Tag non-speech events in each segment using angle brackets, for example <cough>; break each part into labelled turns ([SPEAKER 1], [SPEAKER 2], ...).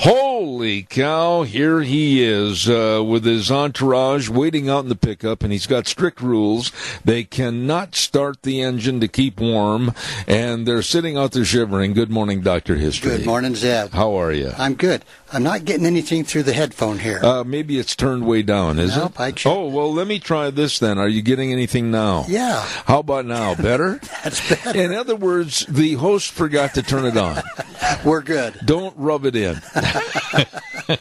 [SPEAKER 1] Holy cow, here he is uh, with his entourage waiting out in the pickup, and he's got strict rules. They cannot start the engine to keep warm, and they're sitting out there shivering. Good morning, Dr. History.
[SPEAKER 2] Good morning, Zeb.
[SPEAKER 1] How are you?
[SPEAKER 2] I'm good. I'm not getting anything through the headphone here.
[SPEAKER 1] Uh, maybe it's turned way down, is
[SPEAKER 2] Nope,
[SPEAKER 1] it?
[SPEAKER 2] I checked.
[SPEAKER 1] oh, well, let me try this then. Are you getting anything now?
[SPEAKER 2] Yeah.
[SPEAKER 1] How about now? <laughs> Better?
[SPEAKER 2] That's better.
[SPEAKER 1] In other words, the host forgot to turn it on. <laughs>
[SPEAKER 2] We're good.
[SPEAKER 1] Don't rub it in. <laughs>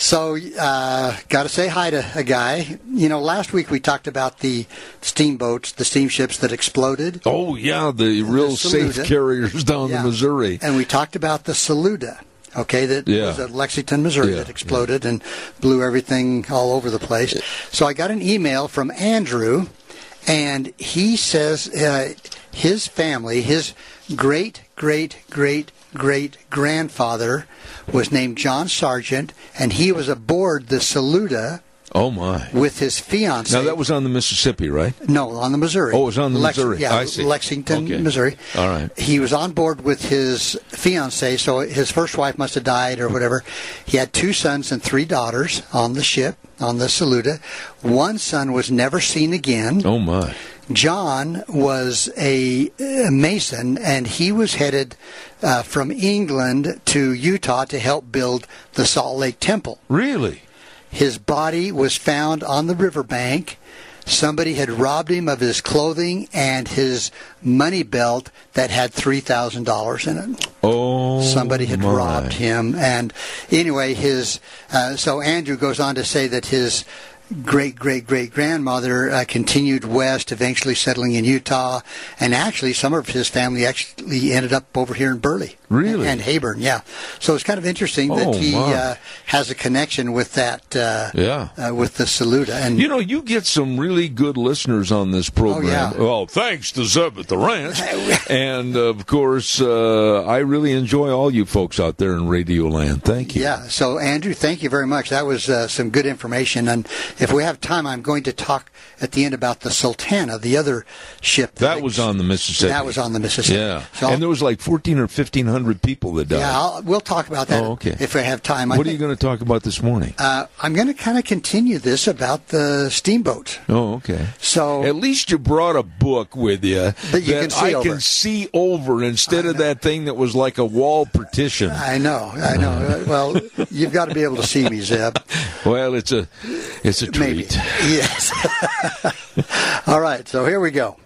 [SPEAKER 2] So, uh, got to say hi to a guy. You know, last week we talked about the steamboats, the steamships that exploded.
[SPEAKER 1] Oh, yeah, the real
[SPEAKER 2] Saluda.
[SPEAKER 1] safe carriers down
[SPEAKER 2] Yeah.
[SPEAKER 1] the Missouri.
[SPEAKER 2] And we talked about the Saluda. Okay, that
[SPEAKER 1] Yeah.
[SPEAKER 2] was at Lexington, Missouri,
[SPEAKER 1] Yeah,
[SPEAKER 2] that exploded and blew everything all over the place. So I got an email from Andrew, and he says uh, his family, his great, great, great, great grandfather was named John Sargent, and he was aboard the Saluda
[SPEAKER 1] Oh, my.
[SPEAKER 2] with his fiance.
[SPEAKER 1] Now, that was on the Mississippi, right?
[SPEAKER 2] No, on the Missouri.
[SPEAKER 1] Oh, it was on the Missouri.
[SPEAKER 2] Yeah. Lexington,
[SPEAKER 1] Okay.
[SPEAKER 2] Missouri.
[SPEAKER 1] All right.
[SPEAKER 2] He was on board with his fiancee, so his first wife must have died or whatever. He had two sons and three daughters on the ship, on the Saluda. One son was never seen again.
[SPEAKER 1] Oh, my.
[SPEAKER 2] John was a, mason, and he was headed uh, from England to Utah to help build the Salt Lake Temple.
[SPEAKER 1] Really?
[SPEAKER 2] His body was found on the riverbank. Somebody had robbed him of his clothing and his money belt that had $3,000 in it.
[SPEAKER 1] Oh,
[SPEAKER 2] Somebody had
[SPEAKER 1] my.
[SPEAKER 2] robbed him. And anyway, his, uh, so Andrew goes on to say that his great great great grandmother uh, continued west, eventually settling in Utah, and actually some of his family actually ended up over here in Burley,
[SPEAKER 1] Really?
[SPEAKER 2] and, Heyburn. Yeah, so it's kind of interesting
[SPEAKER 1] Oh,
[SPEAKER 2] that he uh, has a connection with that. Uh,
[SPEAKER 1] Yeah.
[SPEAKER 2] uh, with the Saluda, and
[SPEAKER 1] You know, you get some really good listeners on this program.
[SPEAKER 2] Oh, yeah.
[SPEAKER 1] Well, thanks to Zeb at the Ranch. <laughs> and, of course, uh, I really enjoy all you folks out there in Radio Land. Thank you.
[SPEAKER 2] Yeah. So, Andrew, thank you very much. That was uh, some good information. And if we have time, I'm going to talk at the end about the Sultana, the other ship.
[SPEAKER 1] That was on the Mississippi.
[SPEAKER 2] That was on the Mississippi.
[SPEAKER 1] Yeah.
[SPEAKER 2] So,
[SPEAKER 1] and there was like 14 or 1500 people that died.
[SPEAKER 2] yeah, I'll, we'll talk about that
[SPEAKER 1] Oh, okay.
[SPEAKER 2] if we have time.
[SPEAKER 1] What are you going to talk about this morning?
[SPEAKER 2] Uh, I'm going to kind of continue this about the steamboat.
[SPEAKER 1] oh, okay.
[SPEAKER 2] So,
[SPEAKER 1] At least you brought a book with you
[SPEAKER 2] That you can see
[SPEAKER 1] I
[SPEAKER 2] over.
[SPEAKER 1] can see over instead of that thing that was like a wall partition.
[SPEAKER 2] I know, I know. <laughs> Well, you've got to be able to see me, Zeb.
[SPEAKER 1] Well, it's a it's a
[SPEAKER 2] Maybe.
[SPEAKER 1] treat.
[SPEAKER 2] Yes. <laughs> all right, so here we go.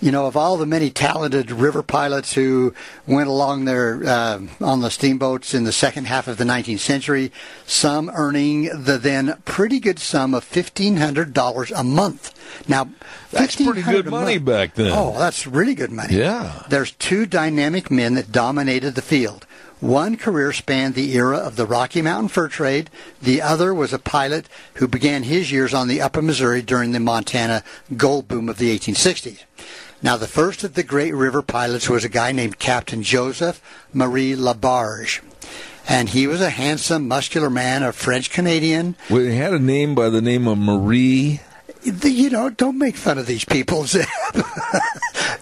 [SPEAKER 2] You know, of all the many talented river pilots who went along there uh, on the steamboats in the second half of the 19th century, some earning the then pretty good sum of $1,500 a month. Now,
[SPEAKER 1] That's pretty good money
[SPEAKER 2] month.
[SPEAKER 1] back then.
[SPEAKER 2] Oh, that's really good money.
[SPEAKER 1] Yeah.
[SPEAKER 2] There's two dynamic men that dominated the field. One career spanned the era of the Rocky Mountain fur trade. The other was a pilot who began his years on the Upper Missouri during the Montana gold boom of the 1860s. Now, the first of the great river pilots was a guy named Captain Joseph Marie Labarge. And he was a handsome, muscular man, a French Canadian.
[SPEAKER 1] Well, he had a name by the name of Marie.
[SPEAKER 2] You know, don't make fun of these people. Zeb. <laughs>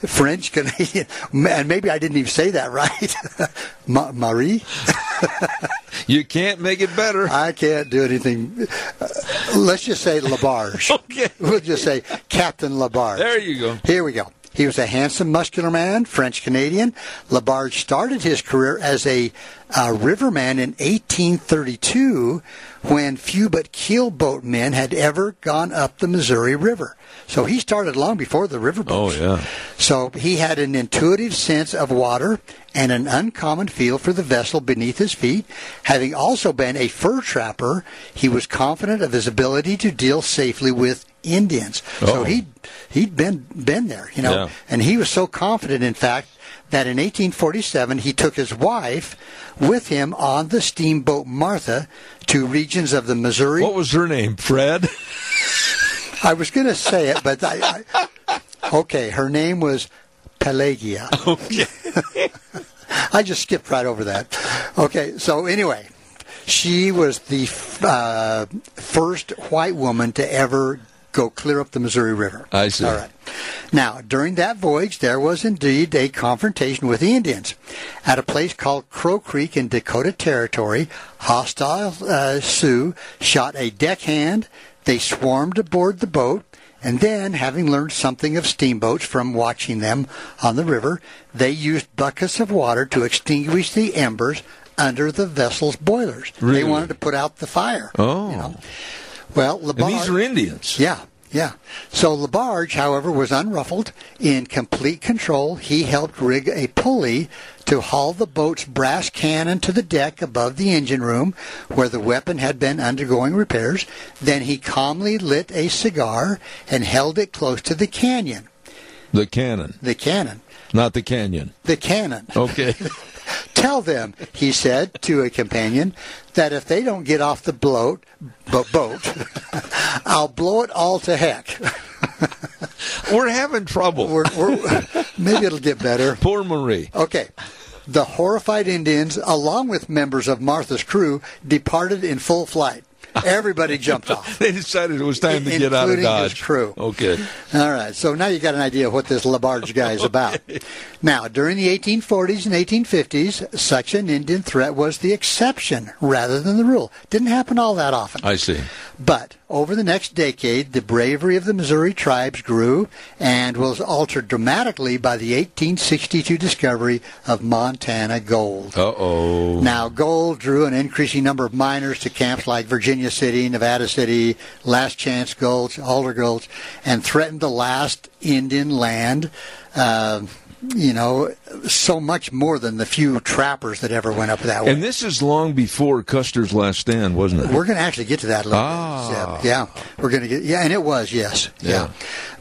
[SPEAKER 2] French Canadian, <laughs> and maybe I didn't even say that right. <laughs> Ma- Marie.
[SPEAKER 1] you can't make it better.
[SPEAKER 2] I can't do anything. Uh, let's just say Labarge.
[SPEAKER 1] okay.
[SPEAKER 2] We'll just say Captain Labarge.
[SPEAKER 1] There you go.
[SPEAKER 2] Here we go. He was a handsome, muscular man, French Canadian. Labarge started his career as a uh, riverman in 1832 when few but keelboat men had ever gone up the Missouri River. So he started long before the riverboats.
[SPEAKER 1] Oh, yeah.
[SPEAKER 2] So he had an intuitive sense of water and an uncommon feel for the vessel beneath his feet. Having also been a fur trapper, he was confident of his ability to deal safely with Indians.
[SPEAKER 1] Oh.
[SPEAKER 2] So he he'd been been there, you know,
[SPEAKER 1] Yeah.
[SPEAKER 2] and he was so confident, in fact, that in 1847 he took his wife with him on the steamboat Martha to regions of the Missouri.
[SPEAKER 1] What was her name? Fred? <laughs>
[SPEAKER 2] I was going to say it, but I, I okay. Her name was Pelagia.
[SPEAKER 1] Okay. <laughs>
[SPEAKER 2] I just skipped right over that. Okay, so anyway, she was the uh, first white woman to ever go clear up the Missouri River.
[SPEAKER 1] I see.
[SPEAKER 2] All right. Now, during that voyage, there was indeed a confrontation with the Indians. At a place called Crow Creek in Dakota Territory, hostile uh, Sioux shot a deckhand. They swarmed aboard the boat. And then, having learned something of steamboats from watching them on the river, they used buckets of water to extinguish the embers under the vessel's boilers.
[SPEAKER 1] Really?
[SPEAKER 2] They wanted to put out the fire.
[SPEAKER 1] Oh.
[SPEAKER 2] you know. Well,
[SPEAKER 1] And these are Indians.
[SPEAKER 2] yeah, yeah. So Labarge, however, was unruffled, in complete control. He helped rig a pulley to haul the boat's brass cannon to the deck above the engine room, where the weapon had been undergoing repairs. Then he calmly lit a cigar and held it close to the canyon.
[SPEAKER 1] The cannon,
[SPEAKER 2] The cannon.
[SPEAKER 1] not the canyon.
[SPEAKER 2] The cannon.
[SPEAKER 1] Okay. <laughs>
[SPEAKER 2] Tell them, he said to a companion, that if they don't get off the bloat, bo- boat, <laughs> I'll blow it all to heck. <laughs>
[SPEAKER 1] We're having trouble.
[SPEAKER 2] we're, we're, maybe it'll get better.
[SPEAKER 1] Poor Marie.
[SPEAKER 2] Okay. The horrified Indians, along with members of Martha's crew, departed in full flight. Everybody jumped <laughs> off.
[SPEAKER 1] They decided it was time to get out of
[SPEAKER 2] Including his crew.
[SPEAKER 1] Okay.
[SPEAKER 2] All right, so now you got an idea of what this Labarge guy is about. <laughs> Now, during the 1840s and 1850s, such an Indian threat was the exception rather than the rule. Didn't happen all that often.
[SPEAKER 1] I see.
[SPEAKER 2] But over the next decade, the bravery of the Missouri tribes grew and was altered dramatically by the 1862 discovery of Montana gold.
[SPEAKER 1] Uh oh.
[SPEAKER 2] Now, gold drew an increasing number of miners to camps like Virginia City, Nevada City, Last Chance Gulch, Alder Gulch, and threatened the last Indian land. Uh, you know, so much more than the few trappers that ever went up that way.
[SPEAKER 1] And this is long before Custer's last stand, wasn't it?
[SPEAKER 2] We're going to actually get to that a little
[SPEAKER 1] Ah.
[SPEAKER 2] bit. Yeah, we're going to get. Yeah, and it was yes. Yeah.
[SPEAKER 1] Yeah.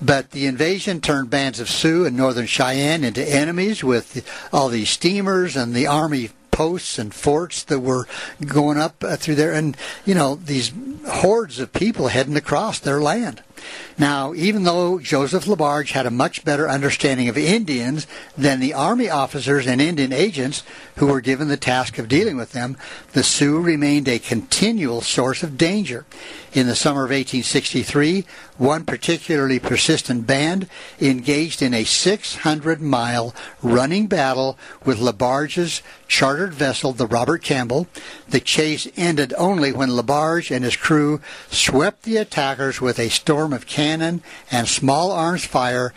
[SPEAKER 2] but the invasion turned bands of Sioux and Northern Cheyenne into enemies with all these steamers and the army posts and forts that were going up uh, through there, and you know these hordes of people heading across their land. Now, even though Joseph Labarge had a much better understanding of Indians than the Army officers and Indian agents who were given the task of dealing with them, the Sioux remained a continual source of danger. In the summer of 1863, one particularly persistent band engaged in a 600 mile running battle with Labarge's chartered vessel, the Robert Campbell. The chase ended only when Labarge and his crew swept the attackers with a storm of cannon and small arms fire,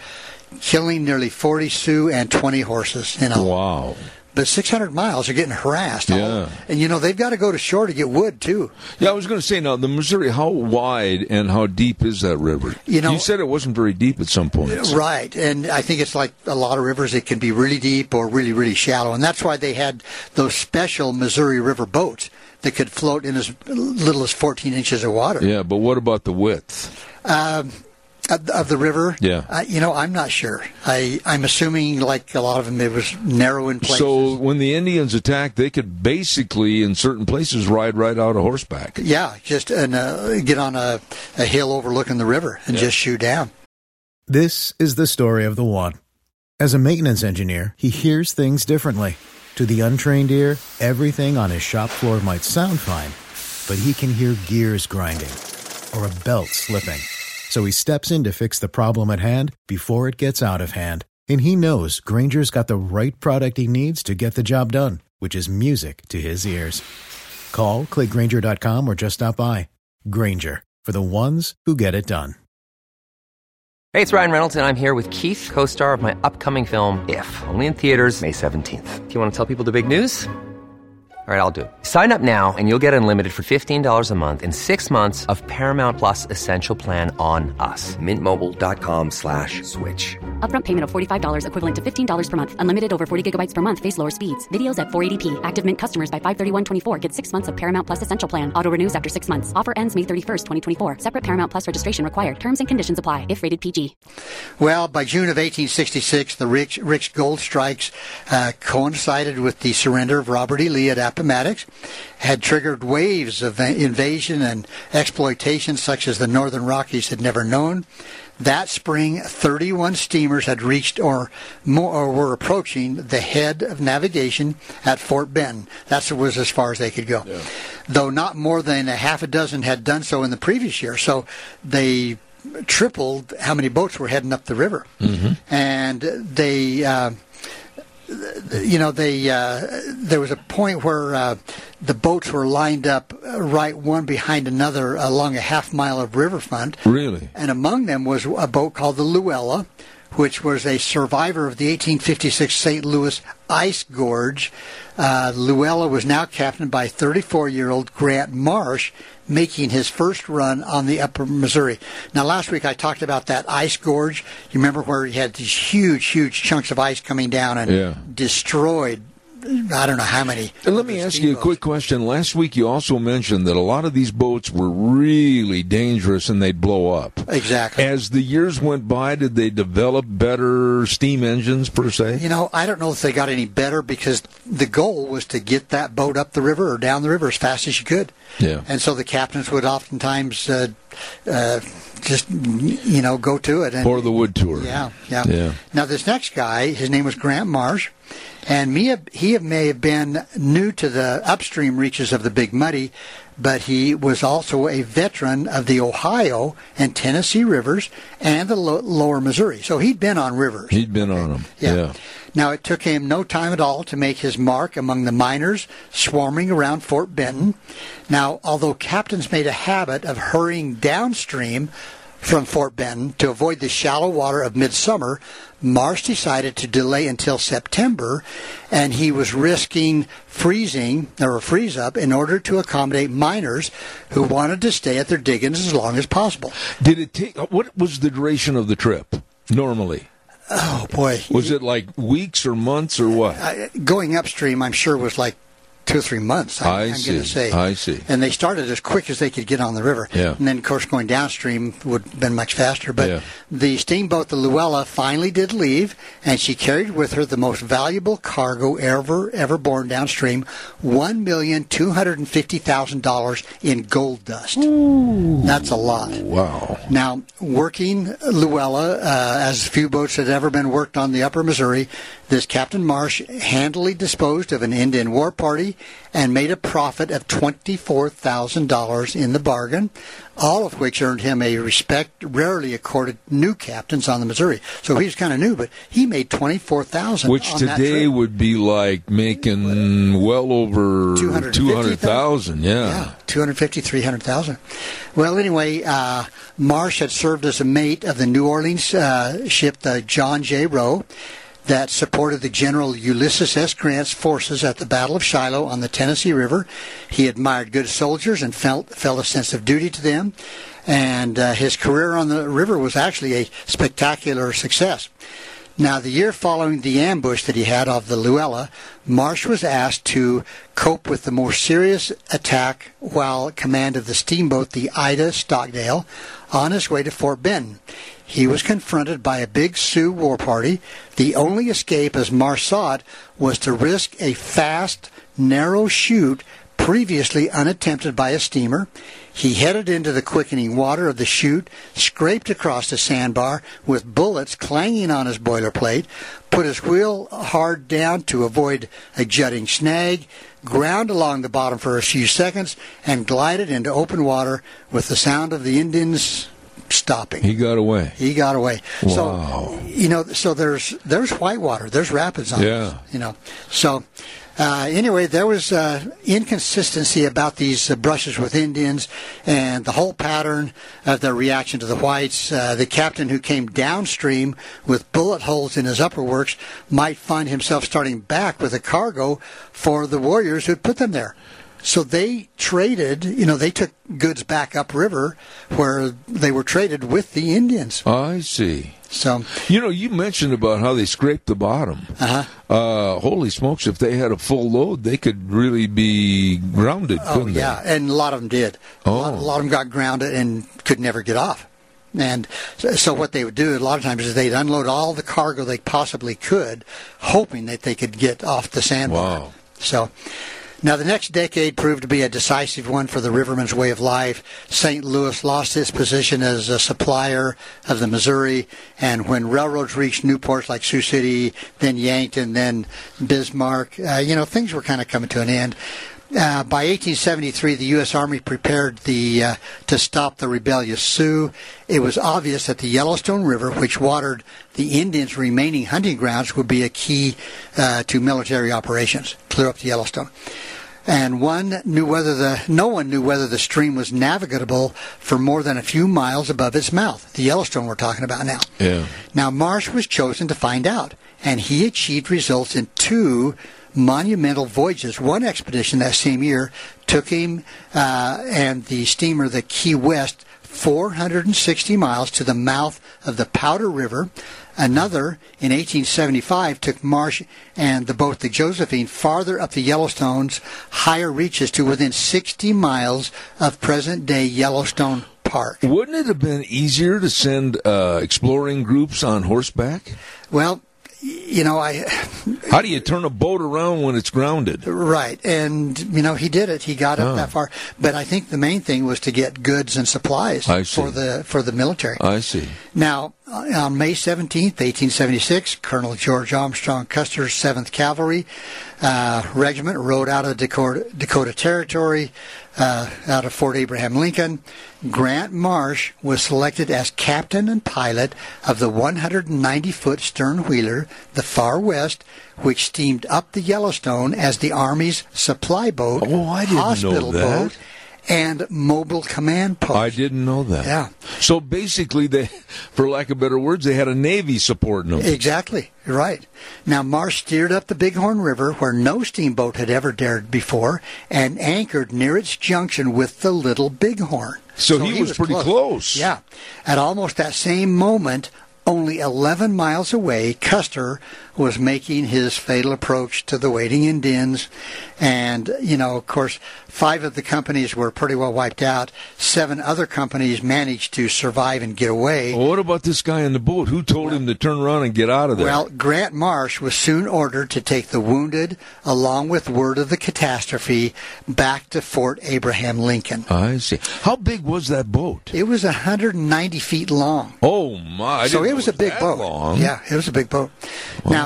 [SPEAKER 2] killing nearly 40 Sioux and 20 horses in.
[SPEAKER 1] Wow.
[SPEAKER 2] But 600 miles are getting harassed.
[SPEAKER 1] Yeah.
[SPEAKER 2] And you know, they've got to go to shore to get wood, too.
[SPEAKER 1] Yeah, I was going to say now the Missouri. How wide and how deep is that river?
[SPEAKER 2] You know-
[SPEAKER 1] you said it wasn't very deep at some points.
[SPEAKER 2] Uh, right, and I think it's like a lot of rivers; it can be really deep or really, really shallow, and that's why they had those special Missouri River boats that could float in as little as 14 inches of water
[SPEAKER 1] Yeah, but what about the width?
[SPEAKER 2] Um, of, of the river.
[SPEAKER 1] Yeah.
[SPEAKER 2] uh, you know, I'm not sure. I I'm assuming like a lot of them, it was narrow in places.
[SPEAKER 1] So when the Indians attacked, they could basically, in certain places, ride right out of horseback.
[SPEAKER 2] yeah, just and uh, get on a, a hill overlooking the river and just shoot down.
[SPEAKER 3] This is the story of the one. As a maintenance engineer, he hears things differently. To the untrained ear, everything on his shop floor might sound fine, but he can hear gears grinding or a belt slipping. So he steps in to fix the problem at hand before it gets out of hand. And he knows Grainger's got the right product he needs to get the job done, which is music to his ears. Call, clickgrainger.com, or just stop by. Granger, for the ones who get it done.
[SPEAKER 4] Hey, it's Ryan Reynolds, and I'm here with Keith, co star of my upcoming film, If, only in theaters, May 17th. Do you want to tell people the big news? All right, I'll do it. Sign up now and you'll get unlimited for $15 a month in six months of Paramount Plus Essential Plan on us. Mintmobile.com slash switch.
[SPEAKER 5] Upfront payment of $45 equivalent to $15 per month. Unlimited over 40 gigabytes per month. Face lower speeds. Videos at 480p. Active Mint customers by 531.24 get six months of Paramount Plus Essential Plan. Auto renews after six months. Offer ends May 31st, 2024. Separate Paramount Plus registration required. Terms and conditions apply if rated PG.
[SPEAKER 2] Well, by June of 1866, the rich, rich gold strikes uh, coincided with the surrender of Robert E. Lee at Appomattox, had triggered waves of invasion and exploitation such as the Northern Rockies had never known. That spring, 31 steamers had reached or, more, or were approaching the head of navigation at Fort Benton. That was as far as they could go. Yeah. Though not more than a half a dozen had done so in the previous year. So they tripled how many boats were heading up the river. Mm-hmm. And they. Uh, you know, they uh, there was a point where uh, the boats were lined up uh, right one behind another along a half mile of riverfront.
[SPEAKER 1] Really?
[SPEAKER 2] And among them was a boat called the Luella, which was a survivor of the 1856 St. Louis ice gorge. Uh, Luella was now captained by 34 year old Grant Marsh, making his first run on the upper Missouri. Now, last week I talked about that ice gorge. You remember where he had these huge, huge chunks of ice coming down and yeah. destroyed I don't know how many.
[SPEAKER 1] And let me ask you a quick question. Last week you also mentioned that a lot of these boats were really dangerous and they'd blow up.
[SPEAKER 2] Exactly.
[SPEAKER 1] As the years went by, did they develop better steam engines per se?
[SPEAKER 2] You know, I don't know if they got any better because the goal was to get that boat up the river or down the river as fast as you could.
[SPEAKER 1] Yeah.
[SPEAKER 2] And so the captains would oftentimes uh, uh, just you know go to it and
[SPEAKER 1] for the wood tour.
[SPEAKER 2] Yeah, yeah,
[SPEAKER 1] yeah.
[SPEAKER 2] Now this next guy, his name was Grant Marsh. And he may have been new to the upstream reaches of the Big Muddy, but he was also a veteran of the Ohio and Tennessee rivers and the lower Missouri. So he'd been on rivers.
[SPEAKER 1] He'd been on them. Yeah. yeah.
[SPEAKER 2] Now, it took him no time at all to make his mark among the miners swarming around Fort Benton. Now, although captains made a habit of hurrying downstream from Fort Benton to avoid the shallow water of midsummer, Marsh decided to delay until September, and he was risking freezing or a freeze up in order to accommodate miners who wanted to stay at their diggings as long as possible.
[SPEAKER 1] Did it take? What was the duration of the trip normally?
[SPEAKER 2] Oh boy!
[SPEAKER 1] Was it like weeks or months or what?
[SPEAKER 2] Uh, going upstream, I'm sure was like two or three months. I,
[SPEAKER 1] I am
[SPEAKER 2] going to say.
[SPEAKER 1] I see.
[SPEAKER 2] And they started as quick as they could get on the river.
[SPEAKER 1] Yeah.
[SPEAKER 2] And then, of course, going downstream would have been much faster. But yeah. the steamboat, the Luella, finally did leave, and she carried with her the most valuable cargo ever ever borne downstream: one million two hundred and fifty thousand dollars in gold dust.
[SPEAKER 1] Ooh.
[SPEAKER 2] That's a lot.
[SPEAKER 1] Wow.
[SPEAKER 2] Now, working Luella, uh, as few boats had ever been worked on the Upper Missouri, this Captain Marsh handily disposed of an Indian war party and made a profit of $24,000 in the bargain, all of which earned him a respect rarely accorded new captains on the Missouri. So he was kind of new, but he made 24000
[SPEAKER 1] Which today would be like making well over 200,000. yeah.
[SPEAKER 2] Yeah, 250, 300,000. Well, anyway, uh, Marsh had served as a mate of the New Orleans uh, ship, the John J. Roe that supported the General Ulysses S. Grant's forces at the Battle of Shiloh on the Tennessee River. He admired good soldiers and felt felt a sense of duty to them. And uh, his career on the river was actually a spectacular success. Now, the year following the ambush that he had of the Luella, Marsh was asked to cope with the more serious attack while command of the steamboat, the Ida Stockdale, on his way to Fort Benton. He was confronted by a big Sioux war party. The only escape, as Marsh saw it, was to risk a fast, narrow chute previously unattempted by a steamer. He headed into the quickening water of the chute, scraped across the sandbar with bullets clanging on his boilerplate, put his wheel hard down to avoid a jutting snag, ground along the bottom for a few seconds, and glided into open water with the sound of the Indians stopping.
[SPEAKER 1] He got away.
[SPEAKER 2] He got away.
[SPEAKER 1] Wow.
[SPEAKER 2] So you know, so there's there's whitewater, there's rapids on
[SPEAKER 1] Yeah.
[SPEAKER 2] this, you know. So uh, anyway, there was uh, inconsistency about these uh, brushes with Indians and the whole pattern of their reaction to the whites. Uh, the captain who came downstream with bullet holes in his upper works might find himself starting back with a cargo for the warriors who'd put them there. So they traded, you know, they took goods back upriver where they were traded with the Indians.
[SPEAKER 1] I see.
[SPEAKER 2] So,
[SPEAKER 1] You know, you mentioned about how they scraped the bottom.
[SPEAKER 2] uh-huh.
[SPEAKER 1] Uh, holy smokes! If they had a full load, they could really be grounded,
[SPEAKER 2] Oh yeah, and a lot of them did. A, lot,
[SPEAKER 1] Oh.
[SPEAKER 2] a lot of them got grounded and could never get off. And so, so what they would do a lot of times is they'd unload all the cargo they possibly could, hoping that they could get off the sandbar.
[SPEAKER 1] Wow.
[SPEAKER 2] So now the next decade proved to be a decisive one for the Rivermen's way of life. St. Louis lost its position as a supplier of the Missouri, and when railroads reached new ports like Sioux City, then Yankton, then Bismarck, uh, you know things were kind of coming to an end. Uh, by 1873, the U.S. Army prepared the uh, to stop the rebellious Sioux. It was obvious that the Yellowstone River, which watered the Indians' remaining hunting grounds, would be a key uh, to military operations. Clear up the Yellowstone and one knew whether the no one knew whether the stream was navigable for more than a few miles above its mouth. The Yellowstone we're talking about now.
[SPEAKER 1] Yeah.
[SPEAKER 2] Now Marsh was chosen to find out, and he achieved results in two monumental voyages. One expedition that same year took him uh, and the steamer the Key West 460 miles to the mouth of the Powder River. Another in 1875 took Marsh and the boat the Josephine farther up the Yellowstone's higher reaches to within 60 miles of present-day Yellowstone Park.
[SPEAKER 1] Wouldn't it have been easier to send uh, exploring groups on horseback?
[SPEAKER 2] Well, you know, I
[SPEAKER 1] How do you turn a boat around when it's grounded?
[SPEAKER 2] Right, and you know he did it. He got up
[SPEAKER 1] Oh.
[SPEAKER 2] that ah. far, but I think the main thing was to get goods and supplies for the for the military.
[SPEAKER 1] I see.
[SPEAKER 2] Now, on May 17th, 1876, Colonel George Armstrong Custer's 7th Cavalry uh, Regiment rode out of Dakota, Dakota Territory, uh, out of Fort Abraham Lincoln. Grant Marsh was selected as captain and pilot of the 190-foot stern wheeler, the Far West, which steamed up the Yellowstone as the Army's supply boat,
[SPEAKER 1] Oh, I didn't know
[SPEAKER 2] hospital
[SPEAKER 1] that.
[SPEAKER 2] boat, and mobile command post.
[SPEAKER 1] I didn't know that.
[SPEAKER 2] Yeah.
[SPEAKER 1] So basically, they, for lack of better words, they had a navy supporting them.
[SPEAKER 2] Exactly. Right. Now, Marsh steered up the Bighorn River where no steamboat had ever dared before and anchored near its junction with the Little Bighorn.
[SPEAKER 1] So he was pretty close.
[SPEAKER 2] Yeah. At almost that same moment, only 11 miles away, Custer was making his fatal approach to the waiting Indians. And, you know, of course, five of the companies were pretty well wiped out. Seven other companies managed to survive and get away.
[SPEAKER 1] Well, what about this guy in the boat? Who told him to turn around and get out of there?
[SPEAKER 2] Well, Grant Marsh was soon ordered to take the wounded, along with word of the catastrophe, back to Fort Abraham Lincoln.
[SPEAKER 1] I see. How big was that boat?
[SPEAKER 2] It was 190 feet long.
[SPEAKER 1] Oh my! I
[SPEAKER 2] so it was a big boat.
[SPEAKER 1] Long.
[SPEAKER 2] Yeah, it was a big boat. Now,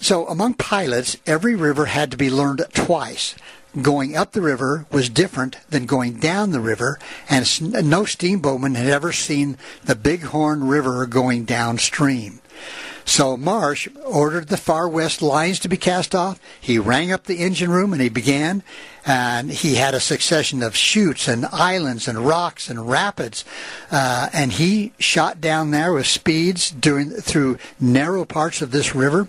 [SPEAKER 2] so among pilots, every river had to be learned twice. Going up the river was different than going down the river, and no steamboatman had ever seen the Bighorn River going downstream. So Marsh ordered the far west lines to be cast off. He rang up the engine room and he began. And he had a succession of chutes and islands and rocks and rapids. Uh, and he shot down there with speeds during through narrow parts of this river.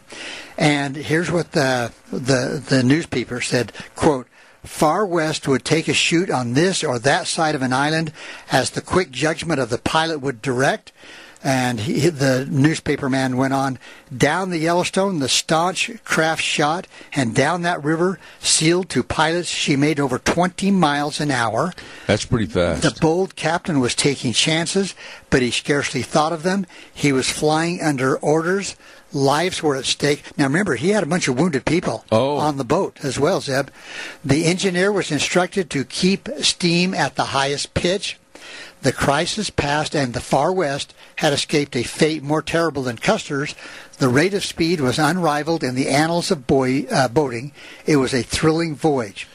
[SPEAKER 2] And here's what the the, the newspaper said: "Quote." Far West would take a chute on this or that side of an island as the quick judgment of the pilot would direct. And he, the newspaper man went on down the Yellowstone, the staunch craft shot, and down that river, sealed to pilots, she made over 20 miles an hour.
[SPEAKER 1] That's pretty fast.
[SPEAKER 2] The bold captain was taking chances, but he scarcely thought of them. He was flying under orders. Lives were at stake. Now remember, he had a bunch of wounded people
[SPEAKER 1] Oh.
[SPEAKER 2] on the boat as well, Zeb. The engineer was instructed to keep steam at the highest pitch. The crisis passed, and the Far West had escaped a fate more terrible than Custer's. The rate of speed was unrivaled in the annals of boy, uh, boating. It was a thrilling voyage.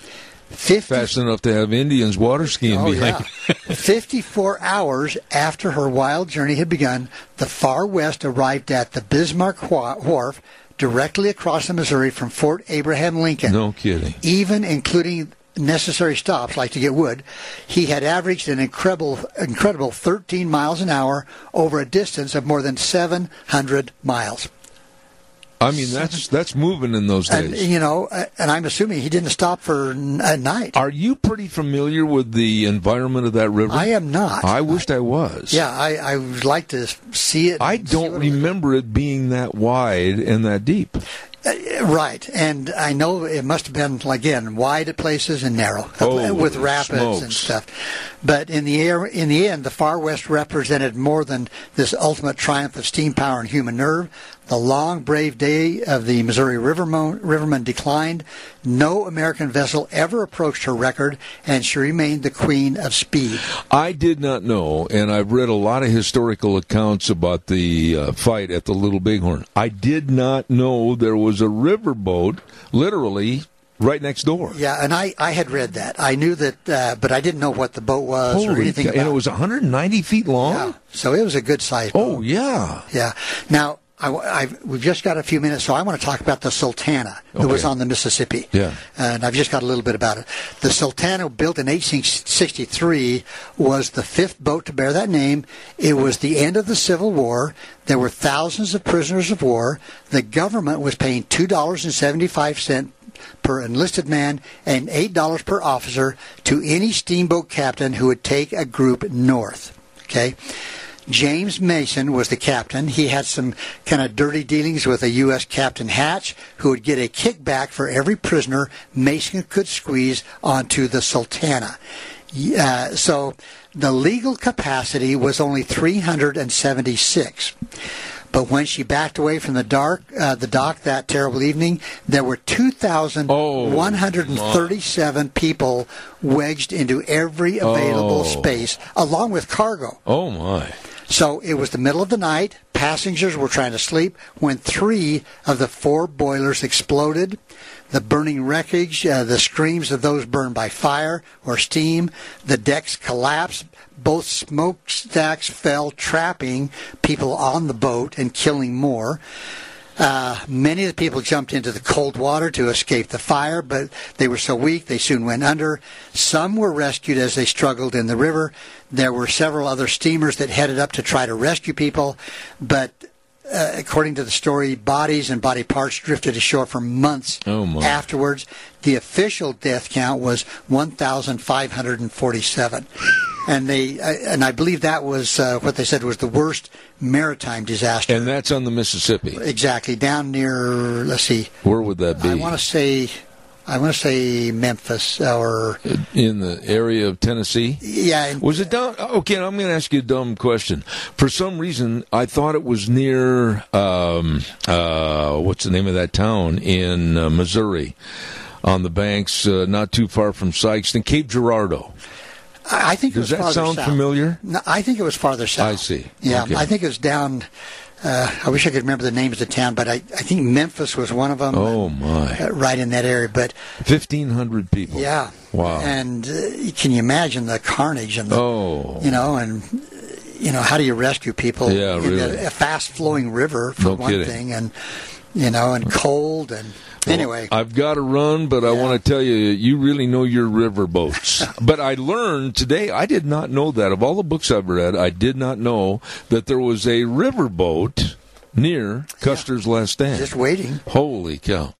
[SPEAKER 2] 50,
[SPEAKER 1] Fast enough to have Indians water skiing
[SPEAKER 2] Oh,
[SPEAKER 1] behind.
[SPEAKER 2] yeah. 54 hours after her wild journey had begun, the Far West arrived at the Bismarck Wharf directly across the Missouri from Fort Abraham Lincoln.
[SPEAKER 1] No kidding.
[SPEAKER 2] Even including necessary stops like to get wood, he had averaged an incredible incredible 13 miles an hour over a distance of more than 700 miles.
[SPEAKER 1] I mean, that's that's moving in those
[SPEAKER 2] And
[SPEAKER 1] days.
[SPEAKER 2] you know, and I'm assuming he didn't stop for n- a night.
[SPEAKER 1] Are you pretty familiar with the environment of that river?
[SPEAKER 2] I am not.
[SPEAKER 1] I wished I was.
[SPEAKER 2] yeah, I, I would like to see it.
[SPEAKER 1] I don't remember it being that wide and that deep.
[SPEAKER 2] Uh, Right, and I know it must have been again wide at places and narrow <laughs>
[SPEAKER 1] Oh,
[SPEAKER 2] with rapids and stuff. But in the air, in the end, the Far West represented more than this ultimate triumph of steam power and human nerve. The long, brave day of the Missouri Riverman, Riverman declined. No American vessel ever approached her record, and she remained the queen of speed.
[SPEAKER 1] I did not know, and I've read a lot of historical accounts about the uh, fight at the Little Bighorn. I did not know there was a riverboat, literally right next door.
[SPEAKER 2] Yeah, and I, I had read that. I knew that, uh, but I didn't know what the boat was or anything about
[SPEAKER 1] and it was 190 feet long.
[SPEAKER 2] Yeah, so it was a good size boat.
[SPEAKER 1] Oh yeah.
[SPEAKER 2] Yeah. Now, I, I've, we've just got a few minutes, so I want to talk about the Sultana that was on the Mississippi.
[SPEAKER 1] Yeah.
[SPEAKER 2] And I've just got a little bit about it. The Sultana, built in 1863, was the fifth boat to bear that name. It was the end of the Civil War. There were thousands of prisoners of war. The government was paying $2.75 per enlisted man and $8 per officer to any steamboat captain who would take a group north. Okay? James Mason was the captain. He had some kind of dirty dealings with a U.S. Captain Hatch, who would get a kickback for every prisoner Mason could squeeze onto the Sultana. Uh, so the legal capacity was only 376. But when she backed away from the dark, uh, the dock that terrible evening, there were 2,137 people wedged into every available
[SPEAKER 1] Oh.
[SPEAKER 2] space, along with cargo.
[SPEAKER 1] Oh my.
[SPEAKER 2] So it was the middle of the night. Passengers were trying to sleep when three of the four boilers exploded. The burning wreckage, uh, the screams of those burned by fire or steam, the decks collapsed. Both smokestacks fell, trapping people on the boat and killing more. Uh, many of the people jumped into the cold water to escape the fire, but they were so weak they soon went under. Some were rescued as they struggled in the river. There were several other steamers that headed up to try to rescue people, but uh, according to the story, bodies and body parts drifted ashore for months
[SPEAKER 1] Oh, my.
[SPEAKER 2] afterwards. The official death count was 1,547. And they, uh, and I believe that was uh, what they said was the worst maritime disaster.
[SPEAKER 1] And that's on the Mississippi.
[SPEAKER 2] Exactly, down near. Let's see.
[SPEAKER 1] Where would that be?
[SPEAKER 2] I want to say, I want to say Memphis or
[SPEAKER 1] in the area of Tennessee.
[SPEAKER 2] yeah.
[SPEAKER 1] Was it down? Okay, I'm going to ask you a dumb question. For some reason, I thought it was near um, uh, what's the name of that town in uh, Missouri, on the banks, uh, not too far from Sikeston, Cape Girardeau.
[SPEAKER 2] I think it
[SPEAKER 1] Does
[SPEAKER 2] was
[SPEAKER 1] that sound
[SPEAKER 2] south.
[SPEAKER 1] familiar?
[SPEAKER 2] No, I think it was farther south.
[SPEAKER 1] I see.
[SPEAKER 2] Yeah,
[SPEAKER 1] Okay.
[SPEAKER 2] I think it was down. Uh, I wish I could remember the names of the town, but I, I think Memphis was one of them.
[SPEAKER 1] Oh my!
[SPEAKER 2] uh, right in that area, but
[SPEAKER 1] Fifteen hundred people.
[SPEAKER 2] yeah.
[SPEAKER 1] Wow.
[SPEAKER 2] And uh, can you imagine the carnage and the,
[SPEAKER 1] Oh.
[SPEAKER 2] you know, and you know, how do you rescue people?
[SPEAKER 1] Yeah,
[SPEAKER 2] in
[SPEAKER 1] really.
[SPEAKER 2] A, a fast-flowing river for
[SPEAKER 1] No
[SPEAKER 2] one
[SPEAKER 1] kidding.
[SPEAKER 2] thing, and you know, and cold, and anyway.
[SPEAKER 1] I've got to run, but I want to tell you, you really know your river boats. <laughs> but I learned today, I did not know that. Of all the books I've read, I did not know that there was a river boat near Custer's Last Stand.
[SPEAKER 2] just waiting.
[SPEAKER 1] Holy cow.